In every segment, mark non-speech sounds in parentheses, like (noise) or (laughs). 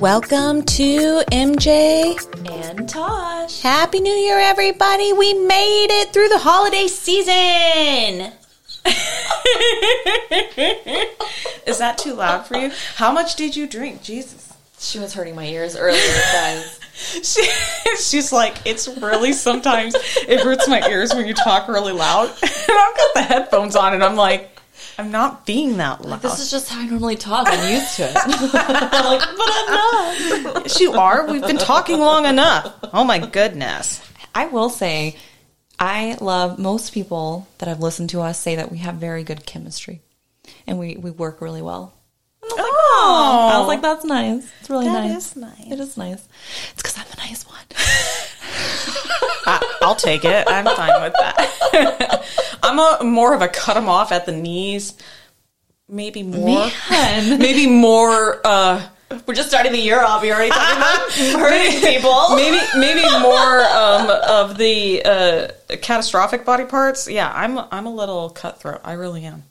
Welcome to MJ. And Tash. Happy New Year, everybody. We made it through the holiday season. Is that too loud for you? How much did you drink? Jesus. She was hurting my ears earlier, guys. (laughs) She, she's like, it's really sometimes it hurts my ears when you talk really loud. (laughs) And I've got the headphones on and I'm like, I'm not being that loud. This is just how I normally talk. I'm used to it. (laughs) I'm like, but I'm not. yes, you are. We've been talking long enough. Oh my goodness. I will say, I love most people that have listened to us say that we have very good chemistry and we, we work really well. Oh, I was like, that's nice. It's really That nice. is nice. It is nice. It's because I'm the nice one. (laughs) I, I'll take it. I'm fine with that. (laughs) I'm a more of a cut them off at the knees. Maybe more. (laughs) Man. (laughs) Maybe more. uh We're just starting the year off. You're already talking about (laughs) hurting people. maybe maybe more um, of the uh, catastrophic body parts. Yeah, I'm I'm a little cutthroat. I really am.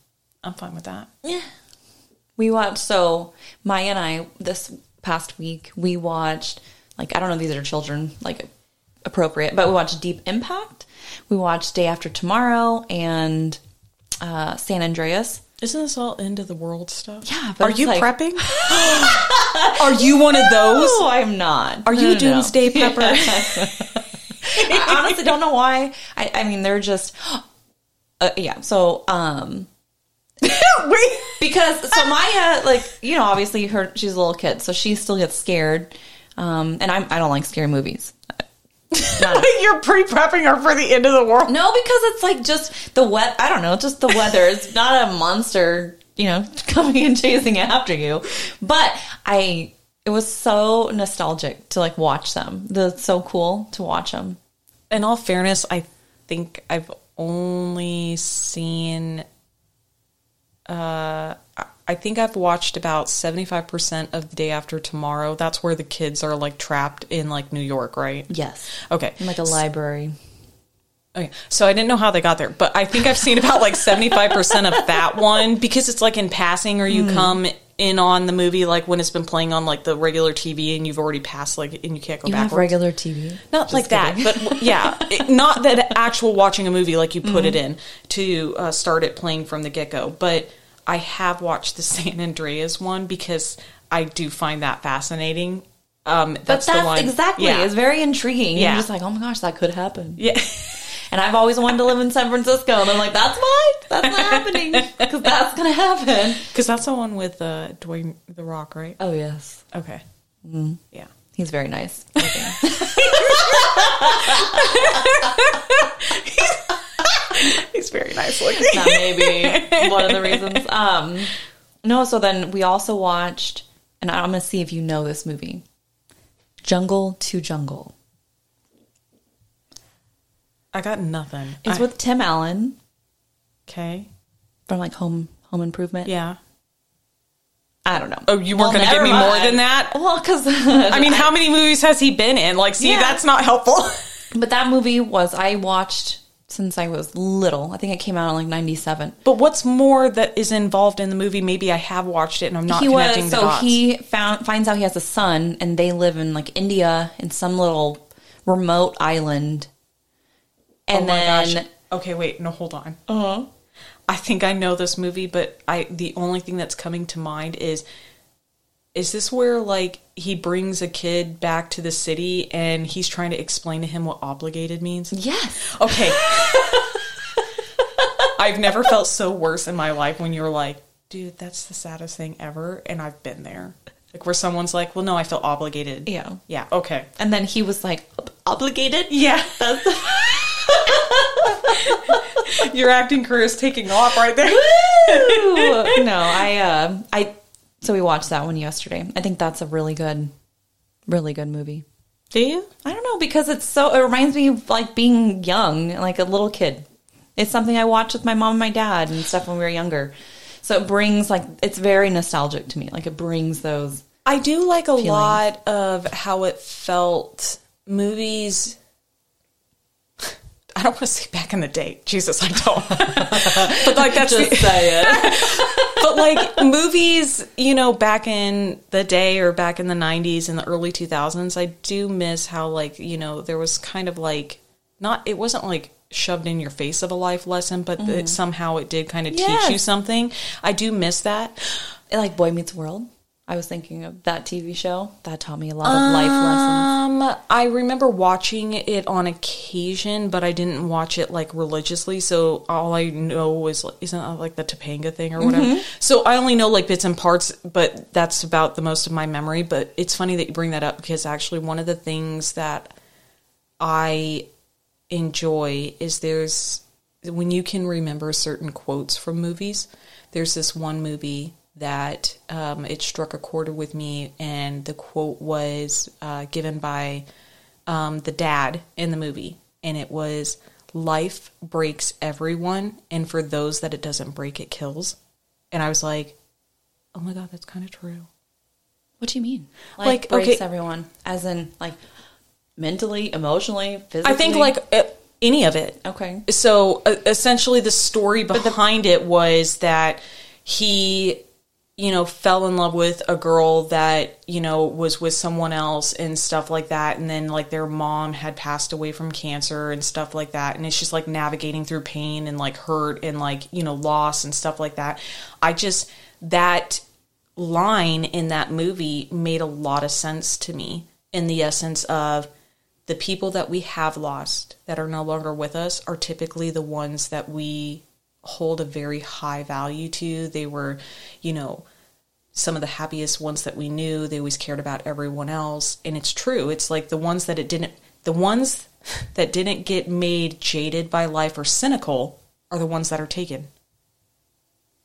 I'm fine with that. Yeah. We watched so Maya and I this past week we watched like I don't know these are children like appropriate, but we watched Deep Impact. We watched Day After Tomorrow and uh, San Andreas. Isn't this all end of the world stuff? Yeah, but Are you like- prepping? (laughs) Are you one of those? No, I'm not. Are No, you no, no. doomsday (laughs) prepper? I honestly don't know why. I, I mean, they're just (gasps) uh, yeah. So um, (laughs) Wait. because so Maya, like you know, obviously her she's a little kid, so she still gets scared. Um, and I'm I don't like scary movies. Not- (laughs) You're pre-prepping her for the end of the world. no, because it's like just the wet. I don't know, just the weather. It's not a monster, you know, (laughs) coming and chasing after you. But I, it was so nostalgic to like watch them. The so cool to watch them. In all fairness, I think I've only seen. Uh, I- think I've watched about seventy five percent of the day after tomorrow. That's where the kids are like trapped in like New York, right? Yes, Okay. in like a library. Okay, so I didn't know how they got there, but I think I've seen about like 75% of that one because it's like in passing or you Hmm. come in on the movie like when it's been playing on like the regular TV and you've already passed like and you can't go You backwards. regular TV. not like that, but yeah, (laughs) it- not that actual watching a movie like you put it in to uh, start it playing from the get go, but I have watched the (laughs) San Andreas one because I do find that fascinating. Um, But that's, that's, the one. exactly. Yeah. It's very intriguing. Yeah. You're just like, oh my gosh, that could happen. yeah. (laughs) And I've always wanted to live in San Francisco. And I'm like, that's why? That's not happening. (laughs) Because that's going to happen. Because that's the one with uh, Dwayne The Rock, right? Oh, yes. Okay. Mm-hmm. Yeah. He's very nice. (laughs) He's very nice looking. that may be one of the reasons. Um, no, so then we also watched, and I'm going to see if you know this movie Jungle to Jungle. I got nothing. It's I- with Tim Allen okay. from like Home Home Improvement. Yeah. I don't know. Oh, you weren't Well, going to give me more than that. Well, because I mean, how (laughs) many movies has he been in? Like, see, Yeah. that's not helpful. But that movie was I watched since I was little. I think it came out in like '97. but what's more that is involved in the movie? Maybe I have watched it and I'm not He connecting was the so dots. he found finds out he has a son, and they live in like India in some little remote island. And oh then gosh. Okay, wait. No, hold on. Uh-huh. I think I know this movie, but I the only thing that's coming to mind is is this where like he brings a kid back to the city and he's trying to explain to him what obligated means? yes, Okay. (laughs) I've never felt so worse in my life when you're like, dude, that's the saddest thing ever. And I've been there. Like where someone's like, well, no, I feel obligated. Yeah. Yeah. Okay. and then he was like obligated. Yeah. (laughs) Your acting career is taking off right there. No, I uh, I so we watched that one yesterday. I think that's a really good, really good movie. Do you? I don't know because it's so. It reminds me of like being young, like a little kid. It's something I watched with my mom and my dad and stuff when we were younger. So it brings like it's very nostalgic to me. Like it brings those. I do like a lot of how it felt. Movies. (laughs) I don't want to say back in the day. Jesus, I don't. (laughs) but like that's the, say it. (laughs) but like movies, you know, back in the day or back in the 90s and the early 2000s, I do miss how like, you know, there was kind of like not it wasn't like shoved in your face of a life lesson, but it, mm-hmm. somehow it did kind of teach you something. I do miss that. like Boy Meets World. I was thinking of that TV show that taught me a lot of life lessons. Um, I remember watching it on occasion, but I didn't watch it like religiously. So all I know was isn't that like the Topanga thing or whatever. So I only know like bits and parts, but that's about the most of my memory. But it's funny that you bring that up because actually one of the things that I enjoy is there's when you can remember certain quotes from movies. There's this one movie that um, it struck a chord with me, and the quote was uh, given by um, the dad in the movie, and it was "Life breaks everyone, and for those that it doesn't break, it kills." And I was like, "Oh my god, that's kind of true." What do you mean? Like, Like, breaks okay- everyone, as in like mentally, emotionally, physically. I think like uh, any of it. okay, so uh, essentially the story behind it was that he you know fell in love with a girl that you know was with someone else and stuff like that. And then like their mom had passed away from cancer and stuff like that. And it's just like navigating through pain and like hurt and like you know loss and stuff like that. I just that line in that movie made a lot of sense to me in the essence of the people that we have lost that are no longer with us are typically the ones that we hold a very high value to. They were, you know, some of the happiest ones that we knew. They always cared about everyone else. And it's true. It's like the ones that it didn't, the ones (laughs) that didn't get made jaded by life or cynical are the ones that are taken.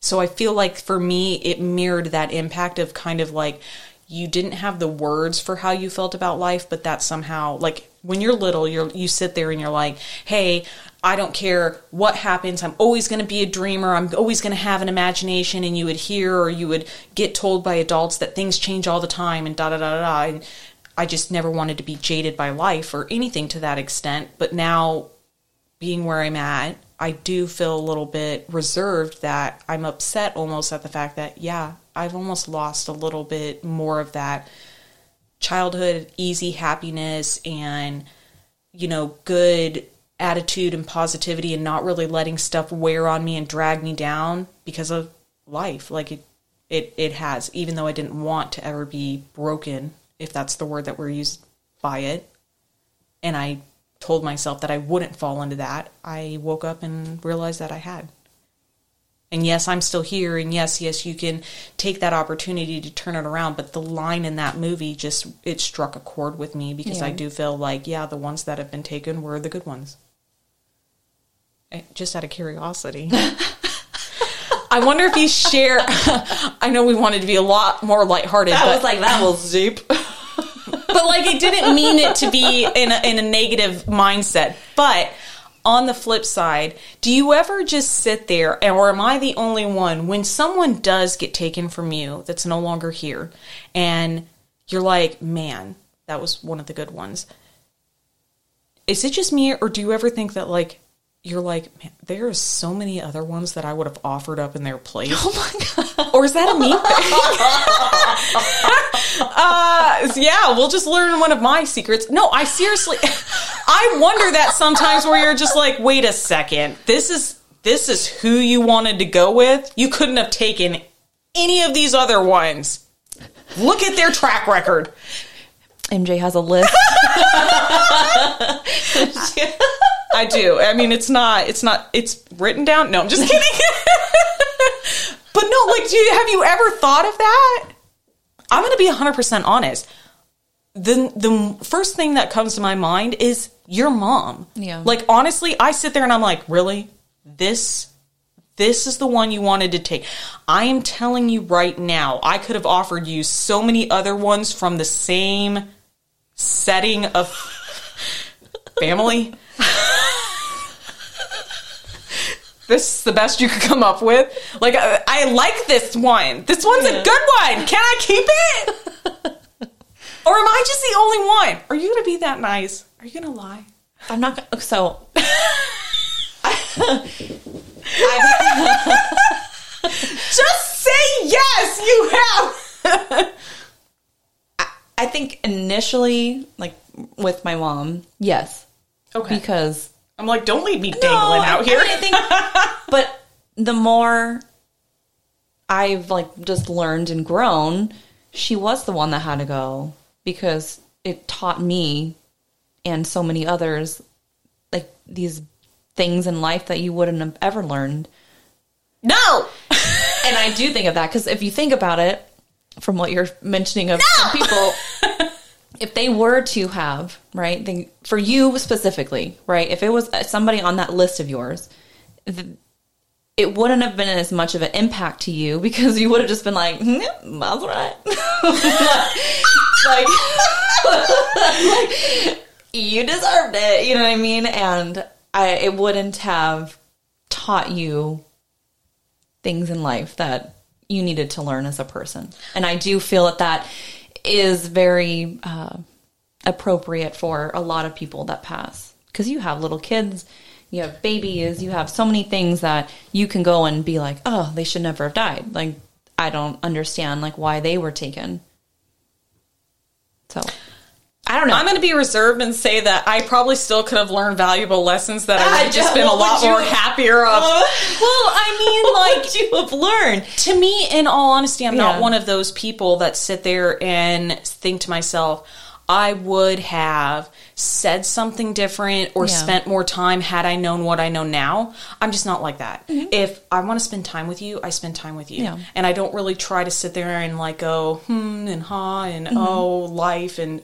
So I feel like for me, it mirrored that impact of kind of like you didn't have the words for how you felt about life, but that somehow, like when you're little, you're you sit there and you're like, hey. I don't care what happens. I'm always going to be a dreamer. I'm always going to have an imagination. And you would hear or you would get told by adults that things change all the time and da da da da. And I just never wanted to be jaded by life or anything to that extent. But now being where I'm at, I do feel a little bit reserved that I'm upset almost at the fact that, yeah, I've almost lost a little bit more of that childhood easy happiness and, you know, good attitude and positivity and not really letting stuff wear on me and drag me down because of life. Like it, it, it has, even though I didn't want to ever be broken, if that's the word that we're used by it and I told myself that I wouldn't fall into that, I woke up and realized that I had. And yes, I'm still here. And yes, yes, you can take that opportunity to turn it around. But the line in that movie just, it struck a chord with me because I do feel like, yeah, the ones that have been taken were the good ones. Eh, Just out of curiosity. I wonder if you share. (laughs) I know we wanted to be a lot more lighthearted. that but was like that was deep. (laughs) but like it didn't mean it to be in a, in a negative mindset. But on the flip side, do you ever just sit there, or am I the only one when someone does get taken from you that's no longer here, and you're like, man, that was one of the good ones. Is it just me, or do you ever think that like? You're like, man, there are so many other ones that I would have offered up in their place. (laughs) Oh my god! Or is that a me thing? (laughs) uh, yeah, we'll just learn one of my secrets. No, I seriously, (laughs) I wonder that sometimes where you're just like, wait a second, this is this is who you wanted to go with. You couldn't have taken any of these other ones. Look at their track record. MJ has a list. I do. I mean, it's not. It's not. It's written down. No, I'm just kidding. (laughs) but no, like, do you have you ever thought of that? I'm going to be 100 percent honest. The the first thing that comes to my mind is your mom. Yeah. Like honestly, I sit there and I'm like, really, this. This is the one you wanted to take. I am telling you right now, I could have offered you so many other ones from the same setting of (laughs) family. This is the best you could come up with. Like, I, I like this one. This one's a good one. Can I keep it? (laughs) or am I just the only one? Are you going to be that nice? Are you going to lie? I'm not gonna, so. (laughs) (laughs) Just say yes, you have. I think initially, like with my mom, yes, Okay. because I'm like, don't leave me dangling I- out here. I, mean, I think, (laughs) but the more I've like just learned and grown, she was the one that had to go because it taught me and so many others like these things in life that you wouldn't have ever learned. no. And I do think of that because if you think about it, from what you're mentioning of some people, (laughs) if they were to have right, then for you specifically, right, if it was somebody on that list of yours, th- it wouldn't have been as much of an impact to you (laughs) because you would have just been like, "Hmm, "That's right," (laughs) like, like, (laughs) you deserved it. You know what I mean? And I, it wouldn't have taught you things in life that you needed to learn as a person. And I do feel that that is very uh, appropriate for a lot of people that pass because you have little kids, you have babies, you have so many things that you can go and be like, oh, they should never have died. Like I don't understand like why they were taken. So I don't know. I'm going to be reserved and say that I probably still could have learned valuable lessons that I (laughs) would have just been a lot more have- happier of. (laughs) well, I (laughs) mean, like you have learned. to me, in all honesty, I'm not one of those people that sit there and think to myself, I would have said something different or Yeah. spent more time had I known what I know now. I'm just not like that. If I want to spend time with you, I spend time with you. Yeah. And I don't really try to sit there and like go, hmm, and ha, and Mm-hmm. oh, life, and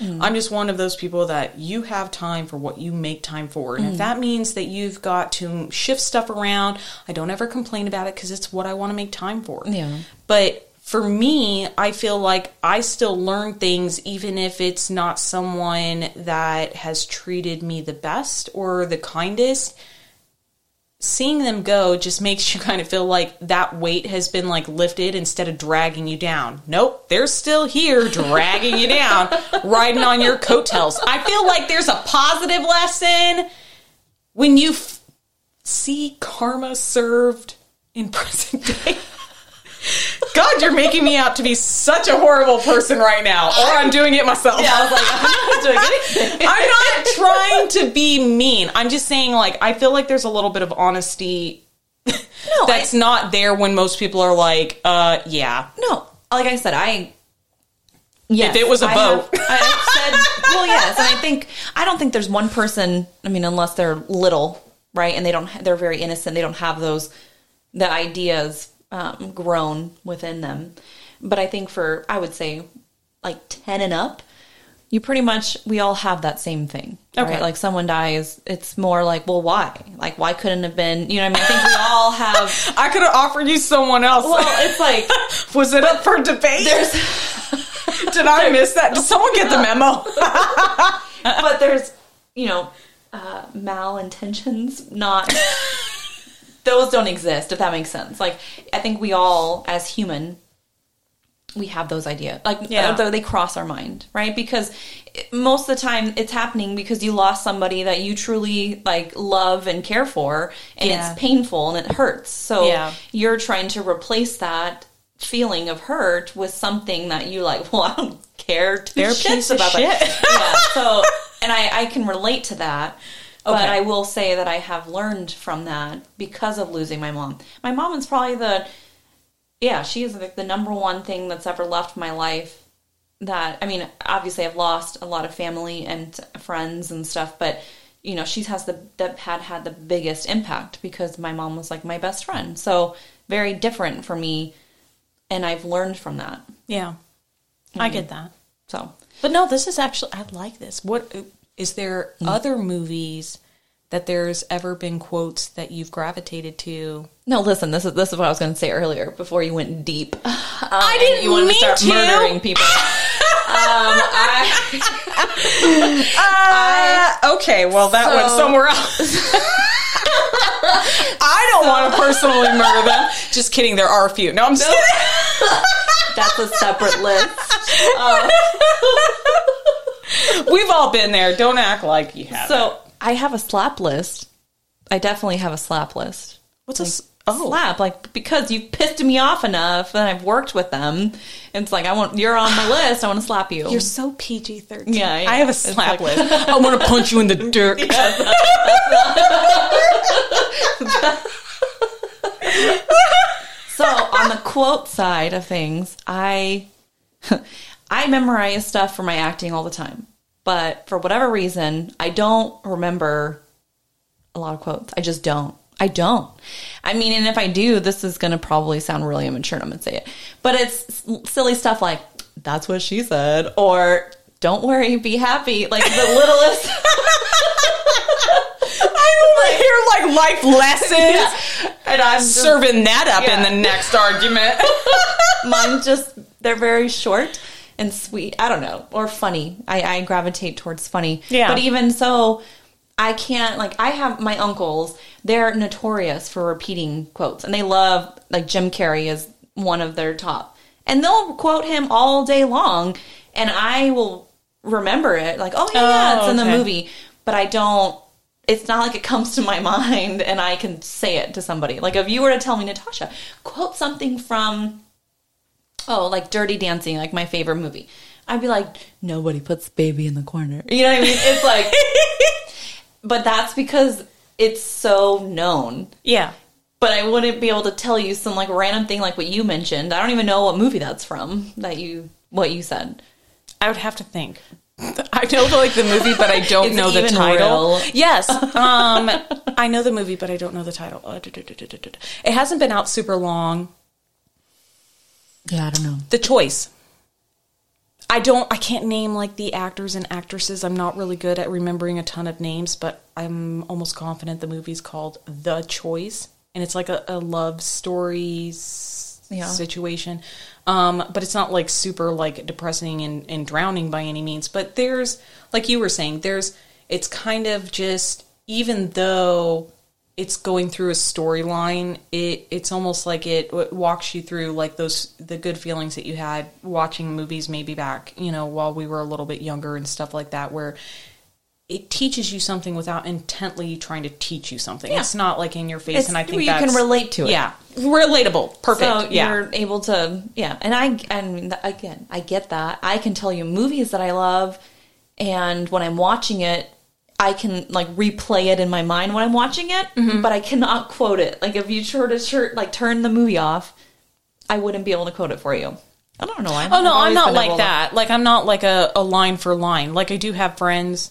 no. I'm just one of those people that you have time for what you make time for. And Mm. if that means that you've got to shift stuff around, I don't ever complain about it because it's what I want to make time for. Yeah. But for me, I feel like I still learn things even if it's not someone that has treated me the best or the kindest. Seeing them go just makes you (laughs) kind of feel like that weight has been like lifted instead of dragging you down. Nope, they're still here dragging you down, (laughs) riding on your coattails. I feel like there's a positive lesson when you f- see karma served in present day. God, you're making me out to be such a horrible person right now, or I'm doing it myself. Yeah, I was like, I'm not doing (laughs) anything. I'm not trying to be mean. I'm just saying, like, I feel like there's a little bit of honesty No, that's not there when most people are like, uh, yeah. No, like I said, I. Yes, If it was a I boat. have- I said, well, yes, and I think I don't think there's one person. I mean, unless they're little, right, and they don't, they're very innocent. They don't have those the ideas um, grown within them. But I think for I would say like ten and up, you pretty much we all have that same thing. Okay. Right? Like someone dies, it's more like, well, why? Like, why couldn't have been? You know, what I mean, I think we all have. (laughs) I could have offered you someone else. Well, it's like (laughs) was it up for debate? there's. (laughs) Did I miss that? Did someone get the memo? but there's you know uh, malintentions not those don't exist if that makes sense like i think we all as human we have those ideas like Yeah. Uh, though they cross our mind right because most of the time it's happening because you lost somebody that you truly like love and care for and Yeah. it's painful and it hurts so Yeah. you're trying to replace that feeling of hurt with something that you like (laughs) well i don't care two They're a shits piece of about that. shit. yeah so (laughs) and I, I can relate to that but i will say that i have learned from that because of losing my mom. My mom is probably the yeah she is like the number one thing that's ever left my life that i mean obviously i've lost a lot of family and friends and stuff but you know she has the that had had the biggest impact because my mom was like my best friend. So very different for me and i've learned from that. Yeah, I mm-hmm. get that. so. But no, this is actually I like this. What is there Mm. other movies that there's ever been quotes that you've gravitated to? No, listen. This is this is what I was going to say earlier before you went deep. (sighs) Um, I didn't you wanted mean to start to. murdering people. (laughs) um, I, Uh, okay, well that went somewhere else. (laughs) I don't want to personally murder them. Just kidding. There are a few. No, I'm just kidding. (laughs) that's a separate list. (laughs) We've all been there. Don't act like you have. So I have a slap list. I definitely have a slap list. what's a s- Oh. slap, like because you've pissed me off enough, and I've worked with them. It's like I want you're on my (sighs) list. I want to slap you. You're so PG thirteen. Yeah, yeah. I have a slap like- list. (laughs) I want to punch you in the dick. (laughs) So on the quote side of things, I I memorize stuff for my acting all the time. But for whatever reason, I don't remember a lot of quotes. I just don't. I don't. I mean, and if I do, this is going to probably sound really immature. and I'm going to say it. But it's s- silly stuff like, that's what she said, or don't worry, be happy. Like the littlest. (laughs) (laughs) I over here like life lessons. and I'm just, Serving that up Yeah. in the next argument. (laughs) Mine just they're very short and sweet. I don't know, or funny. I, I gravitate towards funny. Yeah. But even so, I can't like I have my uncles. They're notorious for repeating quotes, and they love like Jim Carrey is one of their top, and they'll quote him all day long, and I will remember it like oh yeah, Oh, it's in the movie, but I don't. It's not like it comes to my (laughs) mind and I can say it to somebody. Like if you were to tell me, Natasha, quote something from oh, like Dirty Dancing, like my favorite movie. I'd be like, nobody puts baby in the corner. You know what I mean? It's like, (laughs) but that's because it's so known. yeah. But I wouldn't be able to tell you some like random thing like what you mentioned. I don't even know what movie that's from that you what you said. I would have to think. I know the, like the movie, but I don't (laughs) know the title. real? Yes, (laughs) um, I know the movie, but I don't know the title. Uh. It hasn't been out super long. Yeah, I don't know. The Choice. I don't. I can't name like the actors and actresses. I'm not really good at remembering a ton of names, but I'm almost confident the movie's called The Choice, and it's like a, a love story Yeah. situation. Um, but it's not like super like depressing and, and drowning by any means. But there's like you were saying, there's it's kind of just even though it's going through a storyline it it's almost like it w- walks you through like those the good feelings that you had watching movies maybe back you know while we were a little bit younger and stuff like that where it teaches you something without intently trying to teach you something Yeah. it's not like in your face It's and i think you can relate to it. yeah relatable perfect So yeah you're able to, yeah. And I, th- again, I get that. I can tell you movies that I love, and when I'm watching it, I can like replay it in my mind when I'm watching it, Mm-hmm. but I cannot quote it. Like if you were to shirt, like turn the movie off, I wouldn't be able to quote it for you. I don't know why. Oh no, I'm not like able to- that. Like I'm not like a, a line for line. Like I do have friends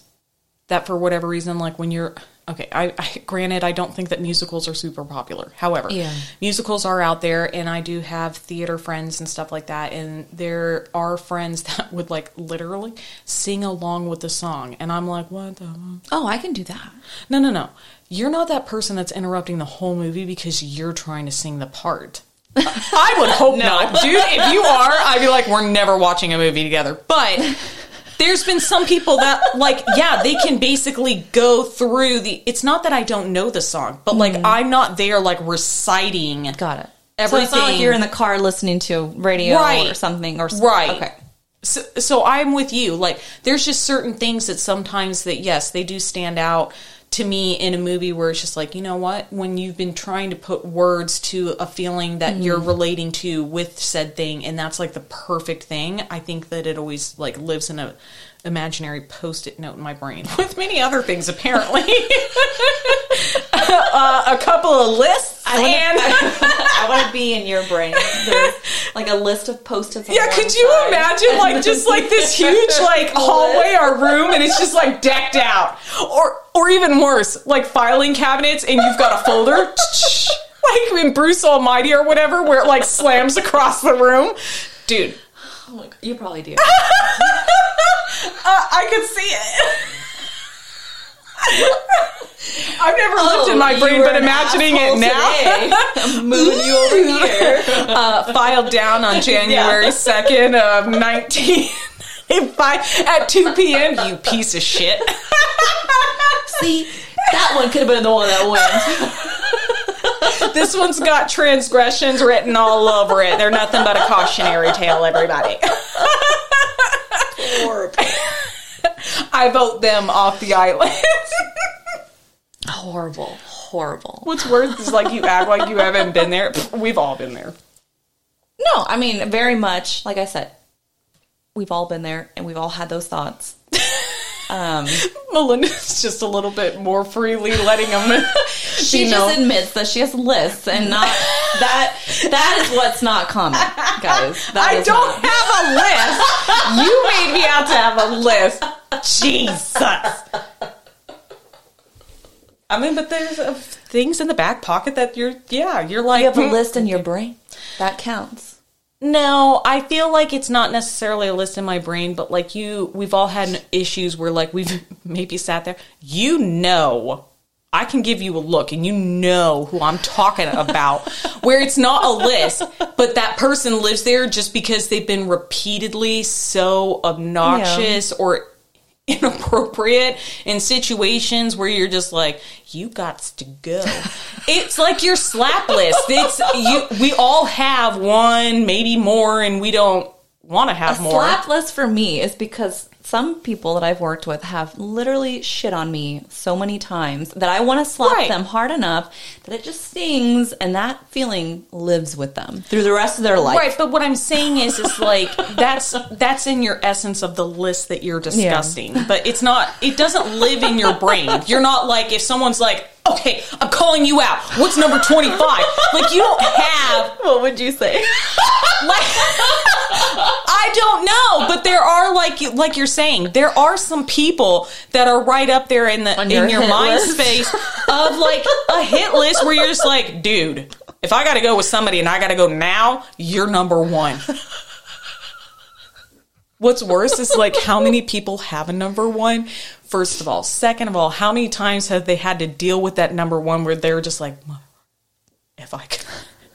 that for whatever reason, like when you're okay, I, I granted I don't think that musicals are super popular. However, Yeah. musicals are out there and I do have theater friends and stuff like that and there are friends (laughs) that would like literally sing along with the song and I'm like, what the Oh, I can do that. No, no, no. You're not that person that's interrupting the whole movie because you're trying to sing the part. (laughs) I would hope not. Dude, if you are, I'd be like, we're never watching a movie together. But (laughs) there's been some people that, like, yeah, they can basically go through the. It's not that I don't know the song, but, like, mm. I'm not there, like, reciting. Got it. So it's not like you're in the car listening to radio Right. or something or Right. Okay. So, so I'm with you. Like, there's just certain things that sometimes that yes, they do stand out to me in a movie where it's just like, you know what? When you've been trying to put words to a feeling that you're relating to with said thing, and that's like the perfect thing, I think that it always like lives in a imaginary post-it note in my brain (laughs) with many other things apparently (laughs) uh, a couple of lists I want to (laughs) be in your brain. There's like a list of post-its. Yeah, could you side. imagine like just like this (laughs) huge like hallway or room and it's just like decked out. Or or even worse, like filing cabinets and you've got a folder (laughs) like in Bruce Almighty or whatever where it like slams across the room. Dude, Oh my God, you probably do. uh, I could see it. I've never lived in my Oh, brain, but imagining it now. moving you over (laughs) here. uh, filed down on (laughs) January 2nd of 1995 at 2 p.m. You piece of shit. (laughs) See, that one could have been the one that went. this one's got transgressions written all over it. They're nothing but a cautionary tale, everybody. I vote them off the island. Horrible, horrible. What's worse is like you act like you haven't been there. We've all been there. No, I mean very much. Like I said, we've all been there, and we've all had those thoughts. (laughs) Um, Melinda's just a little bit more freely letting them. (laughs) she just know. admits that she has lists, and not (laughs) that. That is what's not common, guys. That I don't not- have a list. You made me out to have a list. Jesus. I mean, but there's uh, things in the back pocket that you're, yeah, you're like, You have a "Hmm." list in your brain. That counts. No, I feel like it's not necessarily a list in my brain, but like you, we've all had issues where like we've (laughs) maybe sat there. You know, I can give you a look and you know who I'm talking about, (laughs) where it's not a list, but that person lives there just because they've been repeatedly so obnoxious or (laughs) inappropriate in situations where you're just like you got to go. (laughs) It's like your slap list. It's you we all have one maybe more and we don't want to have A more. slap list for me is because some people that I've worked with have literally shit on me so many times that I want to slap Right. them hard enough that it just stings, and that feeling lives with them through the rest of their life. right but what i'm saying is is like (laughs) that's that's in your essence of the list that you're discussing but it's not it doesn't live in your brain you're not like if someone's like okay i'm calling you out what's number 25 like you don't have (laughs) What would you say? (laughs) like I don't know, but there are like like you're saying, there are some people that are right up there in the On in your your mind list. space (laughs) of like a hit list where you're just like, dude, if I got to go with somebody and I got to go now, you're number 1. What's worse is like how many people have a number 1? First of all, second of all, how many times have they had to deal with that number 1 where they're just like, if I could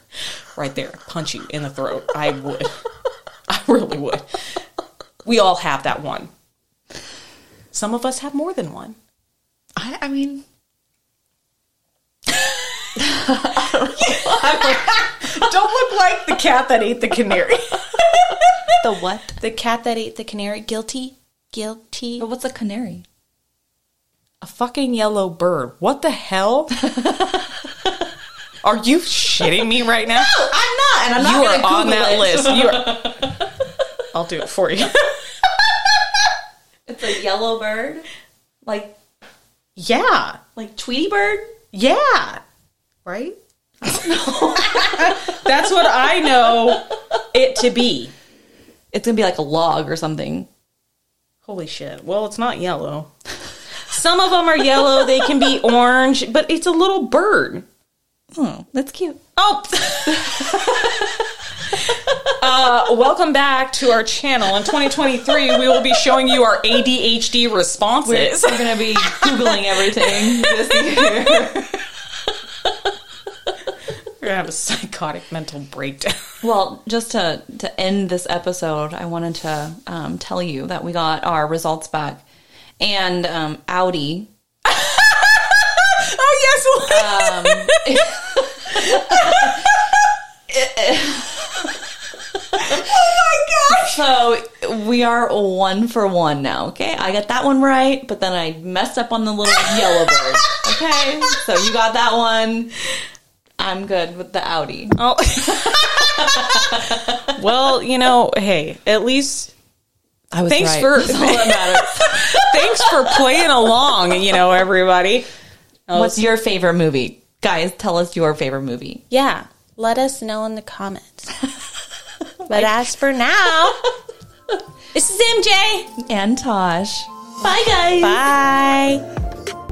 (laughs) right there, punch you in the throat. I would. (laughs) I really would. We all have that one. Some of us have more than one. I, I mean, (laughs) Don't look like the cat that ate the canary. the what? the cat that ate the canary. Guilty. Guilty. But what's a canary? A fucking yellow bird. What the hell? (laughs) Are you shitting me right now? No, I'm not, and I'm not. you are gonna on that it. list. You are. (laughs) I'll do it for you. (laughs) It's a yellow bird, like Yeah. like Tweety bird. Yeah. Right? That's what I know it to be. It's gonna be like a log or something. Holy shit. Well, it's not yellow. Some of them are yellow, they can be orange, but it's a little bird. Oh, that's cute. Oh. (laughs) uh, welcome back to our channel. In 2023, we will be showing you our ADHD We're, responses. we're gonna be googling everything this year. We're gonna have a psychotic mental breakdown. Well, just to to end this episode, I wanted to um, tell you that we got our results back, and um, Audi. (laughs) oh yes. (laughs) So we are one for one now. Okay, I got that one right, but then I messed up on the little (laughs) yellow bird. Okay, so you got that one. I'm good with the Audi. Oh. well, you know, hey, at least I was thanks right. for all that matters. (laughs) thanks for playing along. You know, everybody. What's your favorite movie, guys? Tell us your favorite movie. Yeah, let us know in the comments. but as for now, this is MJ. And Tash. Bye, guys. Bye.